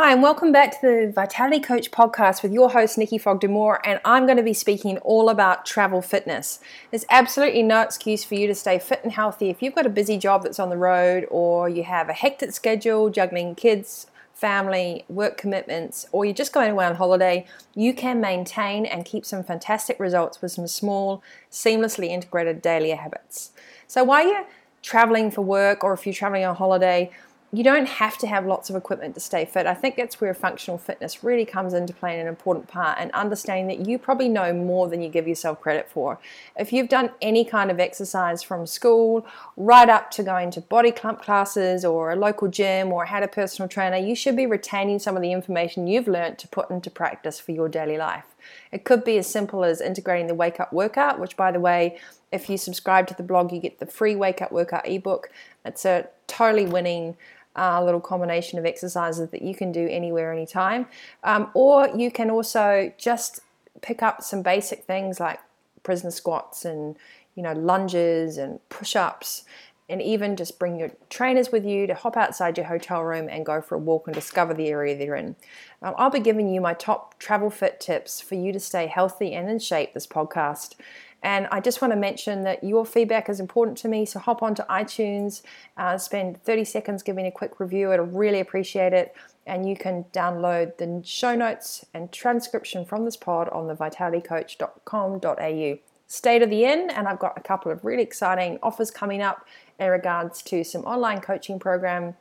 Hi, and welcome back to the Vitality Coach podcast with your host, Nikki Fogden Moore, and I'm going to be speaking all about travel fitness. There's absolutely no excuse for you to stay fit and healthy if you've got a busy job that's on the road or you have a hectic schedule juggling kids, family, work commitments, or you're just going away on holiday, you can maintain and keep some fantastic results with some small, seamlessly integrated daily habits. So while you're traveling for work or if you're traveling on holiday, you don't have to have lots of equipment to stay fit. I think that's where functional fitness really comes into play an important part and understanding that you probably know more than you give yourself credit for. If you've done any kind of exercise from school right up to going to BodyPump classes or a local gym or had a personal trainer, you should be retaining some of the information you've learned to put into practice for your daily life. It could be as simple as integrating the wake up workout, which by the way, if you subscribe to the blog, you get the free wake up workout ebook. It's a totally winning uh, little combination of exercises that you can do anywhere, anytime. Um, or you can also just pick up some basic things like prisoner squats and you know lunges and push-ups and even just bring your trainers with you to hop outside your hotel room and go for a walk and discover the area they're in. Um, I'll be giving you my top travel fit tips for you to stay healthy and in shape this podcast. And I just want to mention that your feedback is important to me. So hop onto iTunes, uh, spend 30 seconds giving a quick review. I'd really appreciate it. And you can download the show notes and transcription from this pod on the vitalitycoach.com.au. Stay to the end, and I've got a couple of really exciting offers coming up in regards to some online coaching program,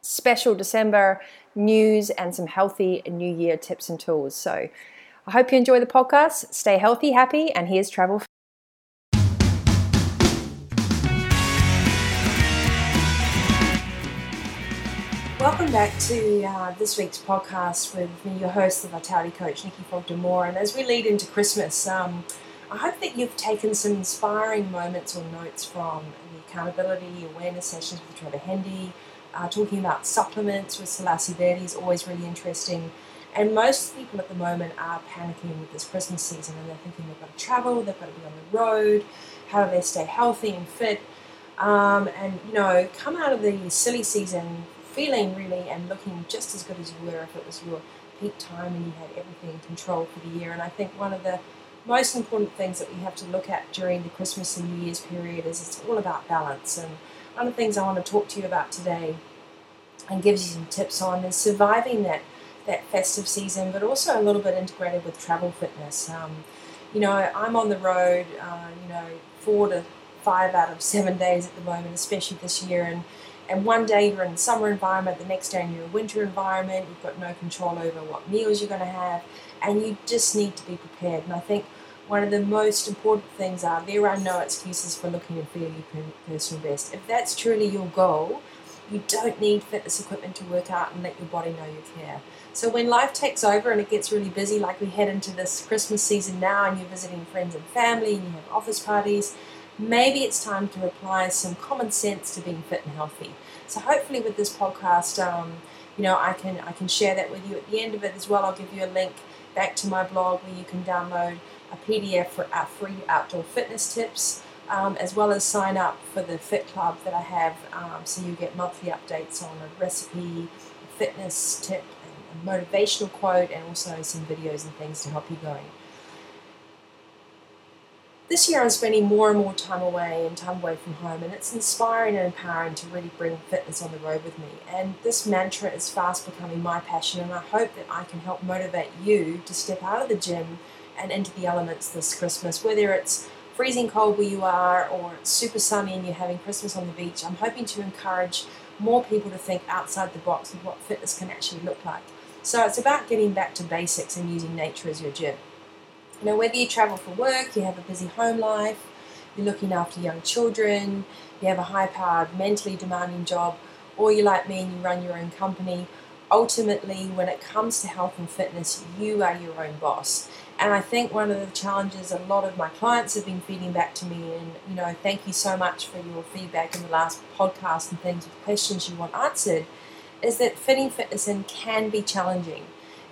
special December news, and some healthy New Year tips and tools. So I hope you enjoy the podcast. Stay healthy, happy, and here's travel. Welcome back to uh, this week's podcast with me, your host, the Vitality Coach, Nikki Fogden. And as we lead into Christmas, um, I hope that you've taken some inspiring moments or notes from the accountability awareness sessions with Trevor Hendy, uh, talking about supplements with Selassie Verdi is always really interesting. And most people at the moment are panicking with this Christmas season and they're thinking they've got to travel, they've got to be on the road, how do they stay healthy and fit? Um, and, you know, come out of the silly season feeling really and looking just as good as you were if it was your peak time and you had everything in control for the year. And I think one of the most important things that we have to look at during the Christmas and New Year's period is it's all about balance. And one of the things I want to talk to you about today and give you some tips on is surviving that that festive season, but also a little bit integrated with travel fitness. Um, you know, I'm on the road, uh, you know, four to five out of seven days at the moment, especially this year. And, and one day you're in a summer environment, the next day you're in a winter environment, you've got no control over what meals you're going to have, and you just need to be prepared. And I think one of the most important things are there are no excuses for looking and feeling your personal best. If that's truly your goal, you don't need fitness equipment to work out and let your body know you care. So when life takes over and it gets really busy, like we head into this Christmas season now, and you're visiting friends and family, and you have office parties, maybe it's time to apply some common sense to being fit and healthy. So hopefully, with this podcast, um, you know, I can I can share that with you at the end of it as well. I'll give you a link back to my blog where you can download a PDF for our free outdoor fitness tips. Um, as well as sign up for the Fit Club that I have, um, so you get monthly updates on a recipe, a fitness tip, motivational quote, and also some videos and things to help you going. This year I'm spending more and more time away and time away from home, and it's inspiring and empowering to really bring fitness on the road with me. And this mantra is fast becoming my passion, and I hope that I can help motivate you to step out of the gym and into the elements this Christmas, whether it's freezing cold where you are or it's super sunny and you're having Christmas on the beach. I'm hoping to encourage more people to think outside the box of what fitness can actually look like. So it's about getting back to basics and using nature as your gym. You know, whether you travel for work, you have a busy home life, you're looking after young children, you have a high powered, mentally demanding job, or you're like me and you run your own company, ultimately, when it comes to health and fitness, you are your own boss. And I think one of the challenges a lot of my clients have been feeding back to me, and you know, thank you so much for your feedback in the last podcast and things with questions you want answered, is that fitting fitness in can be challenging,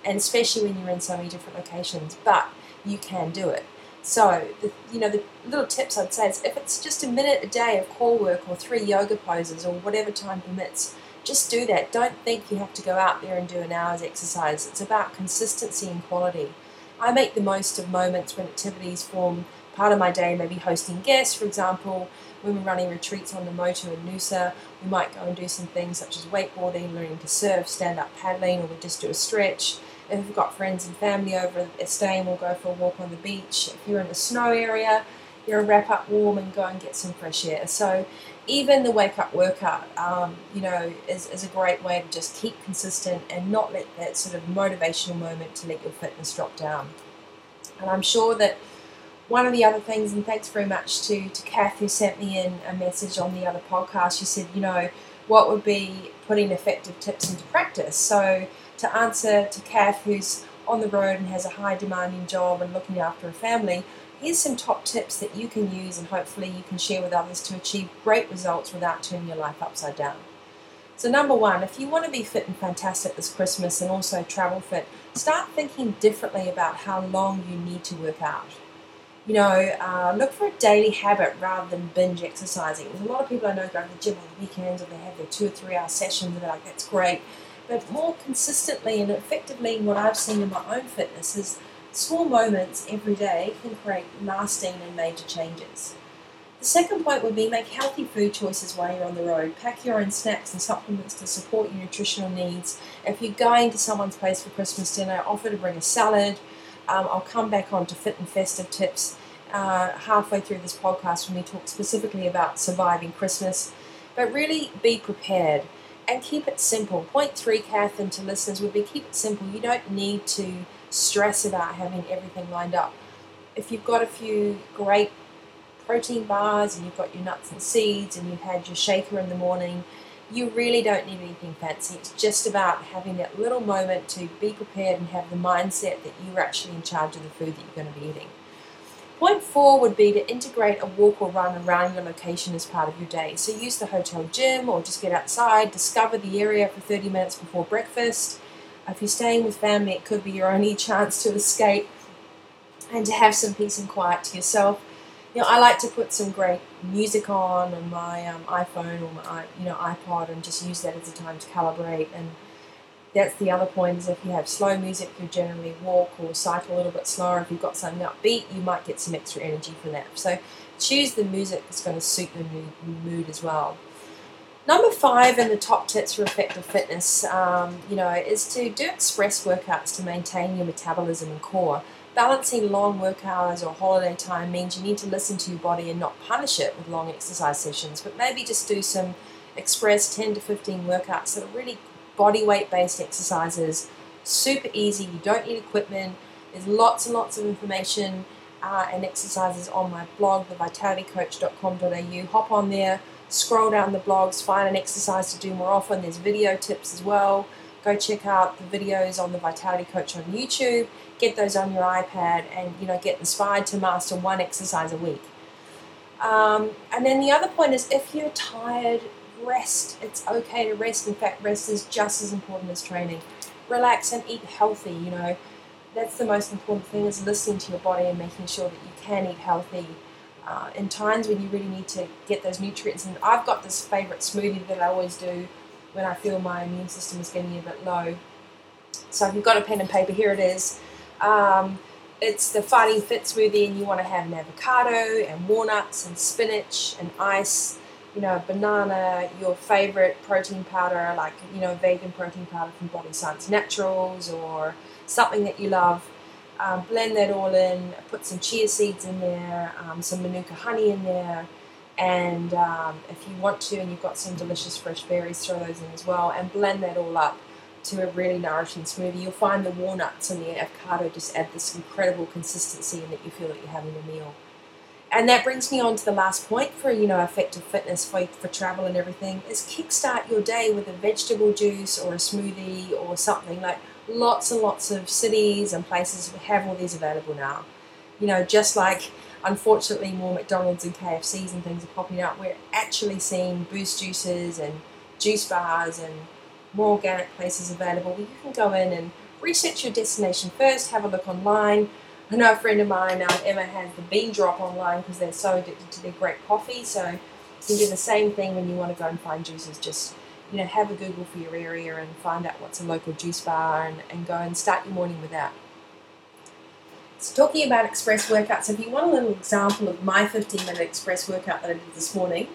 and especially when you're in so many different locations, but you can do it. So, the, you know, the little tips I'd say is if it's just a minute a day of core work or three yoga poses or whatever time permits, just do that. Don't think you have to go out there and do an hour's exercise. It's about consistency and quality. I make the most of moments when activities form part of my day, maybe hosting guests, for example. We're running retreats on the motor in Noosa, we might go and do some things such as wakeboarding, learning to surf, stand up paddling, or we just do a stretch. If we've got friends and family over staying, we'll go for a walk on the beach. If you're in the snow area, you know, wrap up warm and go and get some fresh air. So even the wake up workout, um, you know, is, is a great way to just keep consistent and not let that sort of motivational moment to let your fitness drop down. And I'm sure that one of the other things, and thanks very much to, to Kath who sent me in a message on the other podcast, she said, you know, what would be putting effective tips into practice? So to answer to Kath who's on the road and has a high demanding job and looking after a family, here's some top tips that you can use and hopefully you can share with others to achieve great results without turning your life upside down. So, number one, if you want to be fit and fantastic this Christmas and also travel fit, start thinking differently about how long you need to work out. You know, uh, look for a daily habit rather than binge exercising. There's a lot of people I know go to the gym on the weekends and they have their two or three hour sessions and they're like, that's great. But more consistently and effectively, what I've seen in my own fitness is Small moments every day can create lasting and major changes. The second point would be make healthy food choices while you're on the road. Pack your own snacks and supplements to support your nutritional needs. If you're going to someone's place for Christmas dinner, offer to bring a salad. Um, I'll come back on to fit and festive tips uh, halfway through this podcast when we talk specifically about surviving Christmas. But really be prepared and keep it simple. Point three, Kath, and to listeners would be keep it simple. You don't need to stress about having everything lined up. If you've got a few great protein bars and you've got your nuts and seeds and you've had your shaker in the morning, you really don't need anything fancy. It's just about having that little moment to be prepared and have the mindset that you're actually in charge of the food that you're going to be eating. Point four would be to integrate a walk or run around your location as part of your day. So use the hotel gym or just get outside, discover the area for 30 minutes before breakfast, if you're staying with family, it could be your only chance to escape and to have some peace and quiet to yourself. You know, I like to put some great music on on my um, iPhone or my you know iPod and just use that as a time to calibrate. And that's the other point is if you have slow music, you generally walk or cycle a little bit slower. If you've got something upbeat, you might get some extra energy from that. So choose the music that's going to suit your mood as well. Number five in the top tips for effective fitness, um, you know, is to do express workouts to maintain your metabolism and core. Balancing long work hours or holiday time means you need to listen to your body and not punish it with long exercise sessions, but maybe just do some express 10 to 15 workouts that are really body weight based exercises. Super easy, you don't need equipment. There's lots and lots of information uh, and exercises on my blog, thevitalitycoach.com.au. Hop on there scroll down the blogs, find an exercise to do more often. There's video tips as well. Go check out the videos on the Vitality Coach on YouTube. Get those on your iPad and you know get inspired to master one exercise a week. Um, and then the other point is if you're tired, rest. It's okay to rest. In fact, rest is just as important as training. Relax and eat healthy. You know, that's the most important thing is listening to your body and making sure that you can eat healthy uh, in times when you really need to get those nutrients. And I've got this favourite smoothie that I always do when I feel my immune system is getting a bit low. So if you've got a pen and paper, here it is. Um, it's the Fighting Fit smoothie, and you want to have an avocado and walnuts and spinach and ice, you know, banana, your favorite protein powder, like, you know, vegan protein powder from Body Science Naturals or something that you love. Um, blend that all in, put some chia seeds in there, um, some manuka honey in there, and um, if you want to and you've got some delicious fresh berries, throw those in as well, and blend that all up to a really nourishing smoothie. You'll find the walnuts and the avocado just add this incredible consistency and that you feel that you're having a meal. And that brings me on to the last point for you know effective fitness for, for travel and everything is kickstart your day with a vegetable juice or a smoothie or something like lots and lots of cities and places have all these available now. You know, just like unfortunately more McDonald's and KFCs and things are popping up, we're actually seeing boost juices and juice bars and more organic places available where you can go in and research your destination first, have a look online. I know a friend of mine, um, Emma, has the Bean Drop online because they're so addicted to their great coffee. So you can do the same thing when you want to go and find juices. Just you know, have a Google for your area and find out what's a local juice bar and, and go and start your morning with that. So talking about express workouts, if you want a little example of my 15 minute express workout that I did this morning,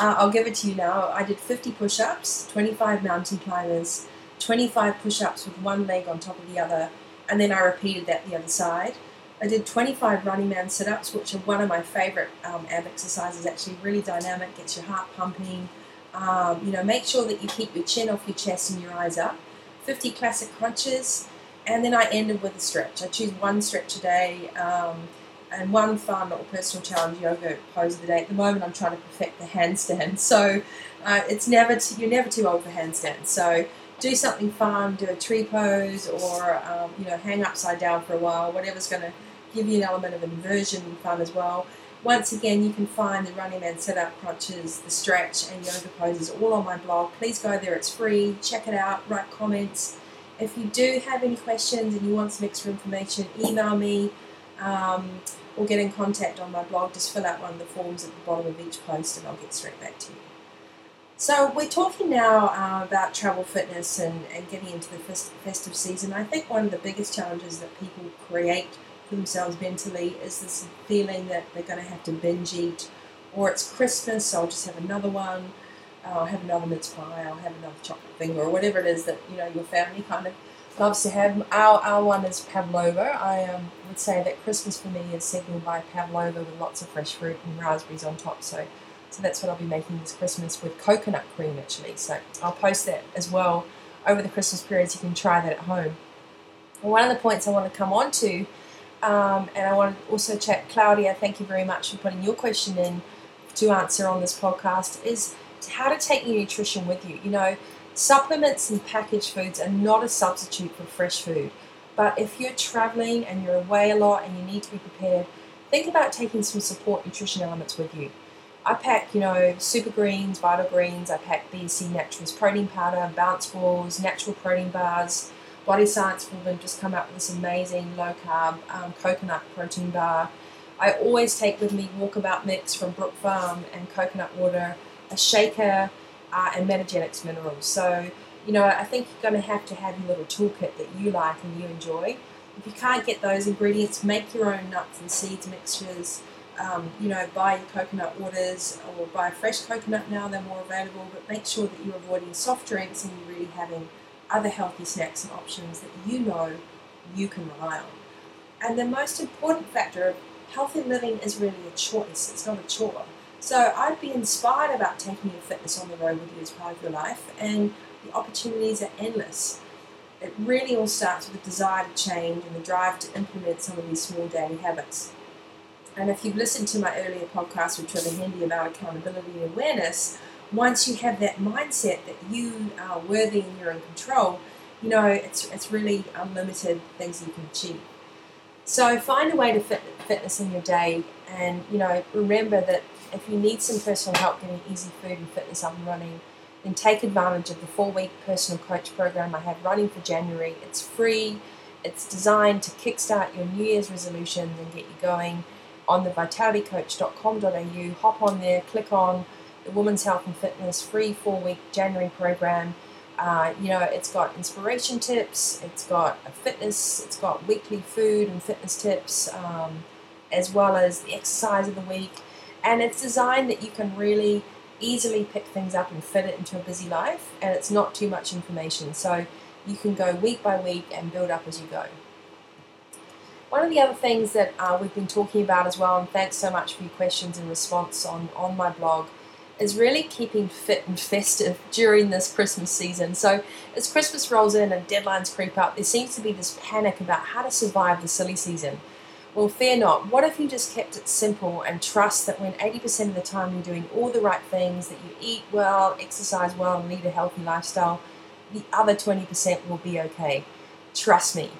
uh, I'll give it to you now. I did 50 push ups, 25 mountain climbers, 25 push ups with one leg on top of the other, and then I repeated that the other side. I did 25 running man sit ups, which are one of my favorite um, ab exercises, actually, really dynamic, gets your heart pumping. Um, you know, make sure that you keep your chin off your chest and your eyes up. 50 classic crunches, and then I ended with a stretch. I choose one stretch a day. Um, and one fun little personal challenge yoga pose of the day. At the moment, I'm trying to perfect the handstand, so uh, it's never t- you're never too old for handstands. So do something fun, do a tree pose, or um, you know hang upside down for a while. Whatever's going to give you an element of inversion and fun as well. Once again, you can find the Running Man sit up crunches, the stretch, and yoga poses all on my blog. Please go there, it's free. Check it out, write comments. If you do have any questions and you want some extra information, email me um, or get in contact on my blog. Just fill out one of the forms at the bottom of each post and I'll get straight back to you. So, we're talking now uh, about travel fitness and, and getting into the festive season. I think one of the biggest challenges that people create for themselves mentally is this feeling that they're going to have to binge eat, or it's Christmas, so I'll just have another one. I'll have another mince pie, I'll have another chocolate finger, or whatever it is that you know your family kind of loves to have. Our, our one is pavlova. I um, would say that Christmas for me is signaled by pavlova with lots of fresh fruit and raspberries on top. So, so that's what I'll be making this Christmas with coconut cream actually. So I'll post that as well over the Christmas period so you can try that at home. And one of the points I want to come on to, um, and I want to also chat, Claudia, thank you very much for putting your question in to answer on this podcast, is how to take your nutrition with you. You know, Supplements and packaged foods are not a substitute for fresh food. But if you're traveling and you're away a lot and you need to be prepared, think about taking some support nutrition elements with you. I pack, you know, super greens, vital greens. I pack BSC Naturals protein powder, bounce balls, natural protein bars. Body Science Woman just come out with this amazing low carb um, coconut protein bar. I always take with me Walkabout Mix from Brook Farm and coconut water, a shaker, uh, and Metagenics minerals. So, you know, I think you're going to have to have your little toolkit that you like and you enjoy. If you can't get those ingredients, make your own nuts and seeds mixtures. Um, you know, buy your coconut waters or buy fresh coconut now, they're more available, but make sure that you're avoiding soft drinks and you're really having other healthy snacks and options that you know you can rely on. And the most important factor of healthy living is really a choice, it's not a chore. So I'd be inspired about taking your fitness on the road with you as part of your life, and the opportunities are endless. It really all starts with the desire to change and the drive to implement some of these small daily habits. And if you've listened to my earlier podcast with Trevor Hendy about accountability and awareness, once you have that mindset that you are worthy and you're in control, you know, it's, it's really unlimited things you can achieve. So find a way to fit fitness in your day and, you know, remember that if you need some personal help getting easy food and fitness up and running, then take advantage of the four week personal coach program I have running for January. It's free, it's designed to kickstart your New Year's resolutions and get you going on the vitalitycoach.com.au. Hop on there, click on the Women's Health and Fitness free four week January program. Uh, you know, it's got inspiration tips, it's got a fitness, it's got weekly food and fitness tips, um, as well as the exercise of the week and it's designed that you can really easily pick things up and fit it into a busy life and it's not too much information. So you can go week by week and build up as you go. One of the other things that uh, we've been talking about as well and thanks so much for your questions and response on, on my blog is really keeping fit and festive during this Christmas season. So, as Christmas rolls in and deadlines creep up, there seems to be this panic about how to survive the silly season Well, fear not. What if you just kept it simple and trust that when 80% of the time you're doing all the right things, that you eat well, exercise well, and lead a healthy lifestyle, the other 20% will be okay? Trust me.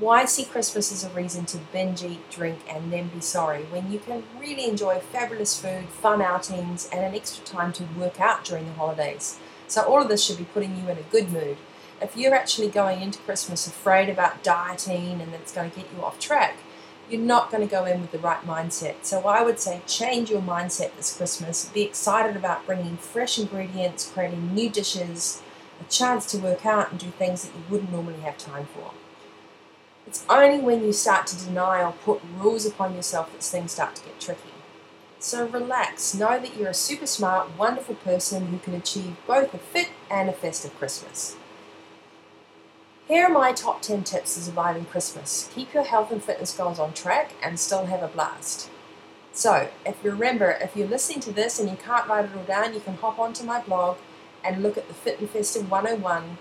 Why see Christmas as a reason to binge eat, drink, and then be sorry when you can really enjoy fabulous food, fun outings, and an extra time to work out during the holidays? So, all of this should be putting you in a good mood. If you're actually going into Christmas afraid about dieting and that it's going to get you off track, you're not going to go in with the right mindset. So I would say change your mindset this Christmas. Be excited about bringing fresh ingredients, creating new dishes, a chance to work out and do things that you wouldn't normally have time for. It's only when you start to deny or put rules upon yourself that things start to get tricky. So relax. Know that you're a super smart, wonderful person who can achieve both a fit and a festive Christmas. Here are my top 10 tips to surviving Christmas. Keep your health and fitness goals on track and still have a blast. So, if you remember, if you're listening to this and you can't write it all down, you can hop onto my blog and look at the Fit and Festive 101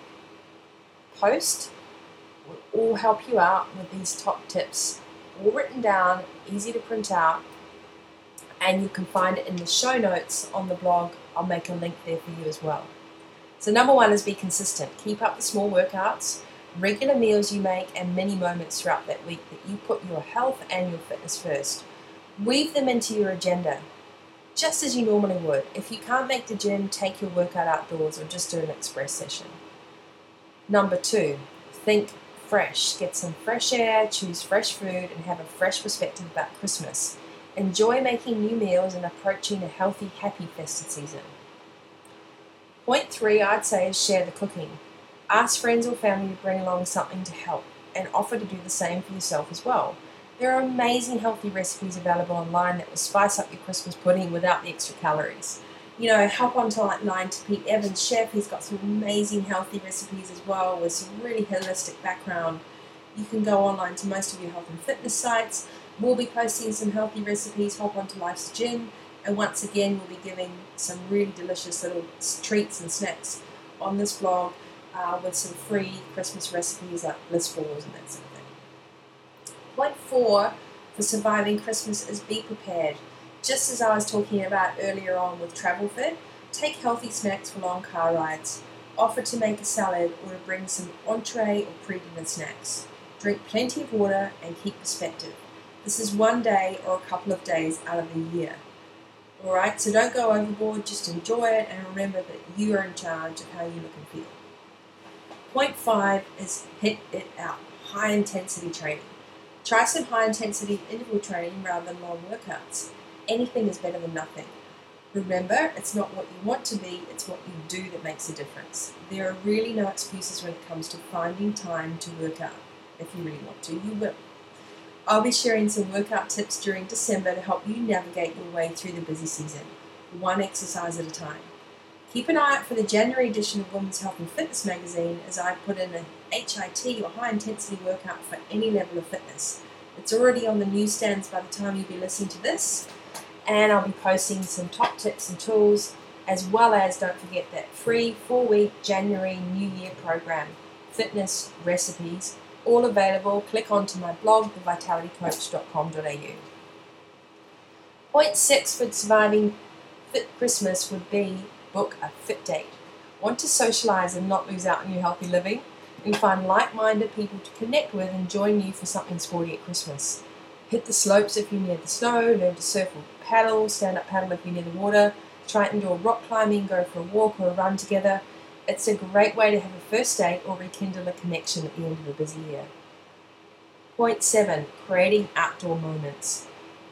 post. We'll all help you out with these top tips, all written down, easy to print out, and you can find it in the show notes on the blog. I'll make a link there for you as well. So, number one is be consistent. Keep up the small workouts regular meals you make, and many moments throughout that week that you put your health and your fitness first. Weave them into your agenda, just as you normally would. If you can't make the gym, take your workout outdoors or just do an express session. Number two, think fresh. Get some fresh air, choose fresh food, and have a fresh perspective about Christmas. Enjoy making new meals and approaching a healthy, happy festive season. Point three, I'd say, is share the cooking. Ask friends or family to bring along something to help and offer to do the same for yourself as well. There are amazing healthy recipes available online that will spice up your Christmas pudding without the extra calories. You know, help onto line to Pete Evans, chef. He's got some amazing healthy recipes as well with some really holistic background. You can go online to most of your health and fitness sites. We'll be posting some healthy recipes. Hop onto Life's Gym, and once again, we'll be giving some really delicious little treats and snacks on this blog uh, with some free Christmas recipes like bliss balls and that sort of thing. Point four for surviving Christmas is be prepared. Just as I was talking about earlier on with Travel Fit, take healthy snacks for long car rides. Offer to make a salad or to bring some entree or pre-dinner snacks. Drink plenty of water and keep perspective. This is one day or a couple of days out of the year. Alright, so don't go overboard, just enjoy it and remember that you are in charge of how you look and feel. Point five is hit it out, high intensity training. Try some high intensity interval training rather than long workouts. Anything is better than nothing. Remember, it's not what you want to be, it's what you do that makes a difference. There are really no excuses when it comes to finding time to work out. If you really want to, you will. I'll be sharing some workout tips during December to help you navigate your way through the busy season, one exercise at a time. Keep an eye out for the January edition of Women's Health and Fitness magazine as I put in a HIT or high intensity workout for any level of fitness. It's already on the newsstands by the time you'll be listening to this, and I'll be posting some top tips and tools as well as don't forget that free four week January New Year program, fitness recipes, all available. Click onto my blog, thevitalitycoach.com.au. Point six for surviving Fit Christmas would be book a fit date. Want to socialize and not lose out on your healthy living? And find like minded people to connect with and join you for something sporty at Christmas. Hit the slopes if you're near the snow, learn to surf or paddle, stand up paddle if you're near the water, try indoor rock climbing, go for a walk or a run together. It's a great way to have a first date or rekindle a connection at the end of a busy year. Point seven, creating outdoor moments.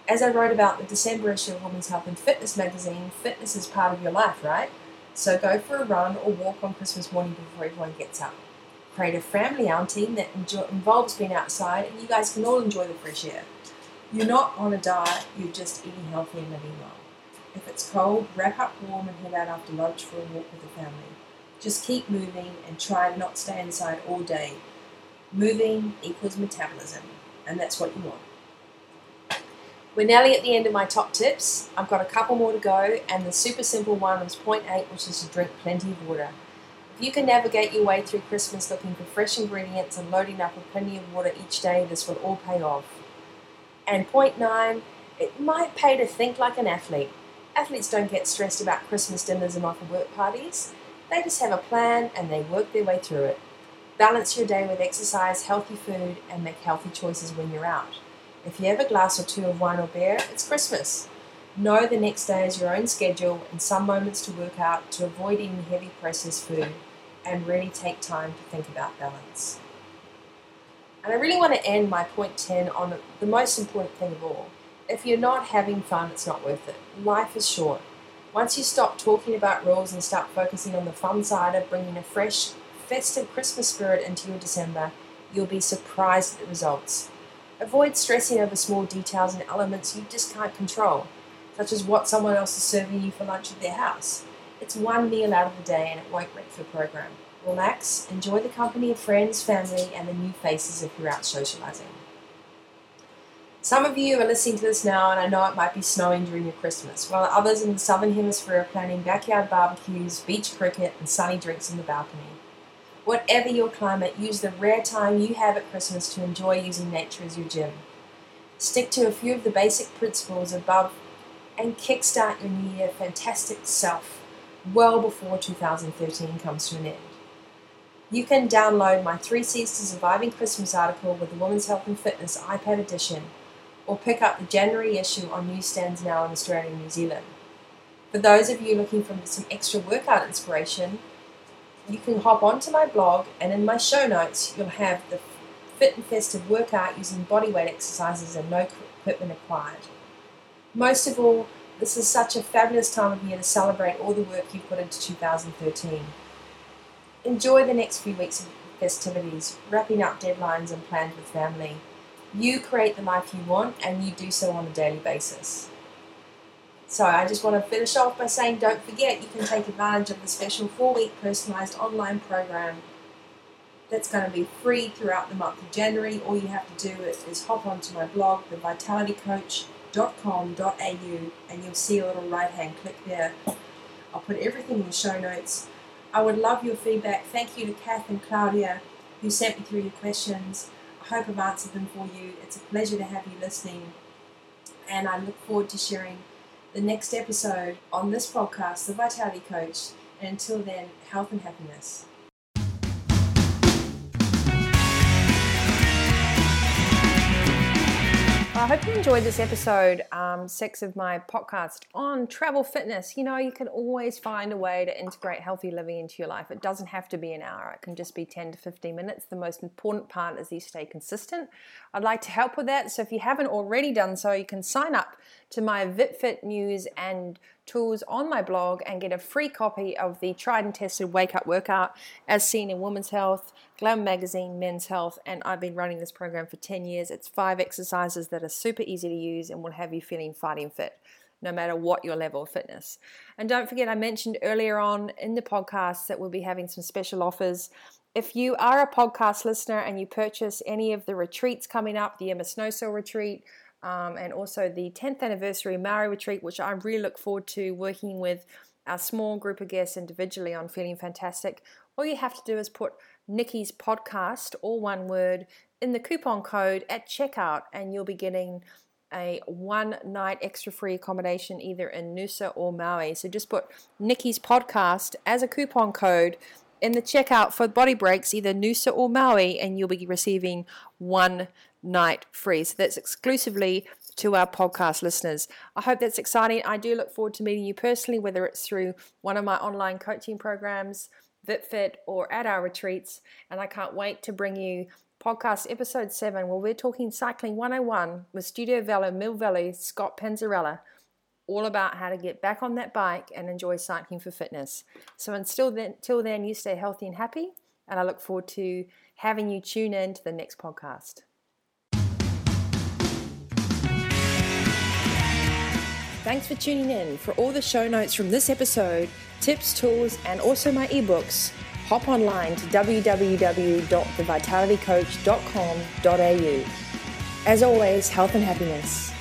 As I wrote about the December issue of Women's Health and Fitness magazine, fitness is part of your life, right? So go for a run or walk on Christmas morning before everyone gets up. Create a family outing that involves being outside and you guys can all enjoy the fresh air. You're not on a diet, you're just eating healthy and living well. If it's cold, wrap up warm and head out after lunch for a walk with the family. Just keep moving and try and not stay inside all day. Moving equals metabolism, and that's what you want. We're nearly at the end of my top tips. I've got a couple more to go, and the super simple one was point eight, which is to drink plenty of water. If you can navigate your way through Christmas looking for fresh ingredients and loading up with plenty of water each day, this will all pay off. And point nine, it might pay to think like an athlete. Athletes don't get stressed about Christmas dinners and off work parties. They just have a plan and they work their way through it. Balance your day with exercise, healthy food, and make healthy choices when you're out. If you have a glass or two of wine or beer, it's Christmas. Know the next day is your own schedule and some moments to work out to avoid eating heavy processed food and really take time to think about balance. And I really want to end my point 10 on the most important thing of all. If you're not having fun, it's not worth it. Life is short. Once you stop talking about rules and start focusing on the fun side of bringing a fresh, festive Christmas spirit into your December, you'll be surprised at the results. Avoid stressing over small details and elements you just can't control, such as what someone else is serving you for lunch at their house. It's one meal out of the day and it won't wreck your program. Relax, enjoy the company of friends, family, and the new faces if you're out socializing. Some of you are listening to this now, and I know it might be snowing during your Christmas, while others in the southern hemisphere are planning backyard barbecues, beach cricket, and sunny drinks on the balcony. Whatever your climate, use the rare time you have at Christmas to enjoy using nature as your gym. Stick to a few of the basic principles above and kickstart your new year fantastic self well before 2013 comes to an end. You can download my 3 C's to Surviving Christmas article with the Women's Health and Fitness iPad edition or pick up the January issue on newsstands now in Australia and New Zealand. For those of you looking for some extra workout inspiration, you can hop onto my blog and in my show notes you'll have the fit and festive workout using bodyweight exercises and no equipment required. Most of all, this is such a fabulous time of year to celebrate all the work you've put into 2013. Enjoy the next few weeks of festivities, wrapping up deadlines and plans with family. You create the life you want and you do so on a daily basis. So I just want to finish off by saying don't forget you can take advantage of the special four week personalized online program that's going to be free throughout the month of January. All you have to do is hop onto my blog, thevitalitycoach.com.au, and you'll see a little right hand click there. I'll put everything in the show notes. I would love your feedback. Thank you to Kath and Claudia who sent me through your questions. I hope I've answered them for you. It's a pleasure to have you listening, and I look forward to sharing the next episode on this podcast, The Vitality Coach. And until then, health and happiness. I hope you enjoyed this episode um, six of my podcast on travel fitness. You know, you can always find a way to integrate healthy living into your life. It doesn't have to be an hour, it can just be 10 to 15 minutes. The most important part is you stay consistent. I'd like to help with that. So if you haven't already done so, you can sign up to my VitFit news and tools on my blog and get a free copy of the tried and tested Wake Up Workout as seen in Women's Health, Glam Magazine, Men's Health, and I've been running this program for 10 years. It's five exercises that are super easy to use and will have you feeling fighting fit no matter what your level of fitness. And don't forget, I mentioned earlier on in the podcast that we'll be having some special offers. If you are a podcast listener and you purchase any of the retreats coming up, the Emma Snowsill retreat, um, and also the 10th anniversary Maui retreat, which I really look forward to working with our small group of guests individually on Feeling Fantastic. All you have to do is put Nikki's podcast, all one word, in the coupon code at checkout, and you'll be getting a one night extra free accommodation either in Noosa or Maui. So just put Nikki's podcast as a coupon code in the checkout for body breaks, either Noosa or Maui, and you'll be receiving one night free. So that's exclusively to our podcast listeners. I hope that's exciting. I do look forward to meeting you personally, whether it's through one of my online coaching programs, VitFit, or at our retreats. And I can't wait to bring you podcast episode 7 where we're talking cycling 101 with Studio Velo Mill Valley Scott Panzarella all about how to get back on that bike and enjoy cycling for fitness. So until then, until then you stay healthy and happy and I look forward to having you tune in to the next podcast. Thanks for tuning in. For all the show notes from this episode, tips, tools, and also my ebooks, hop online to www.thevitalitycoach.com.au. As always, health and happiness.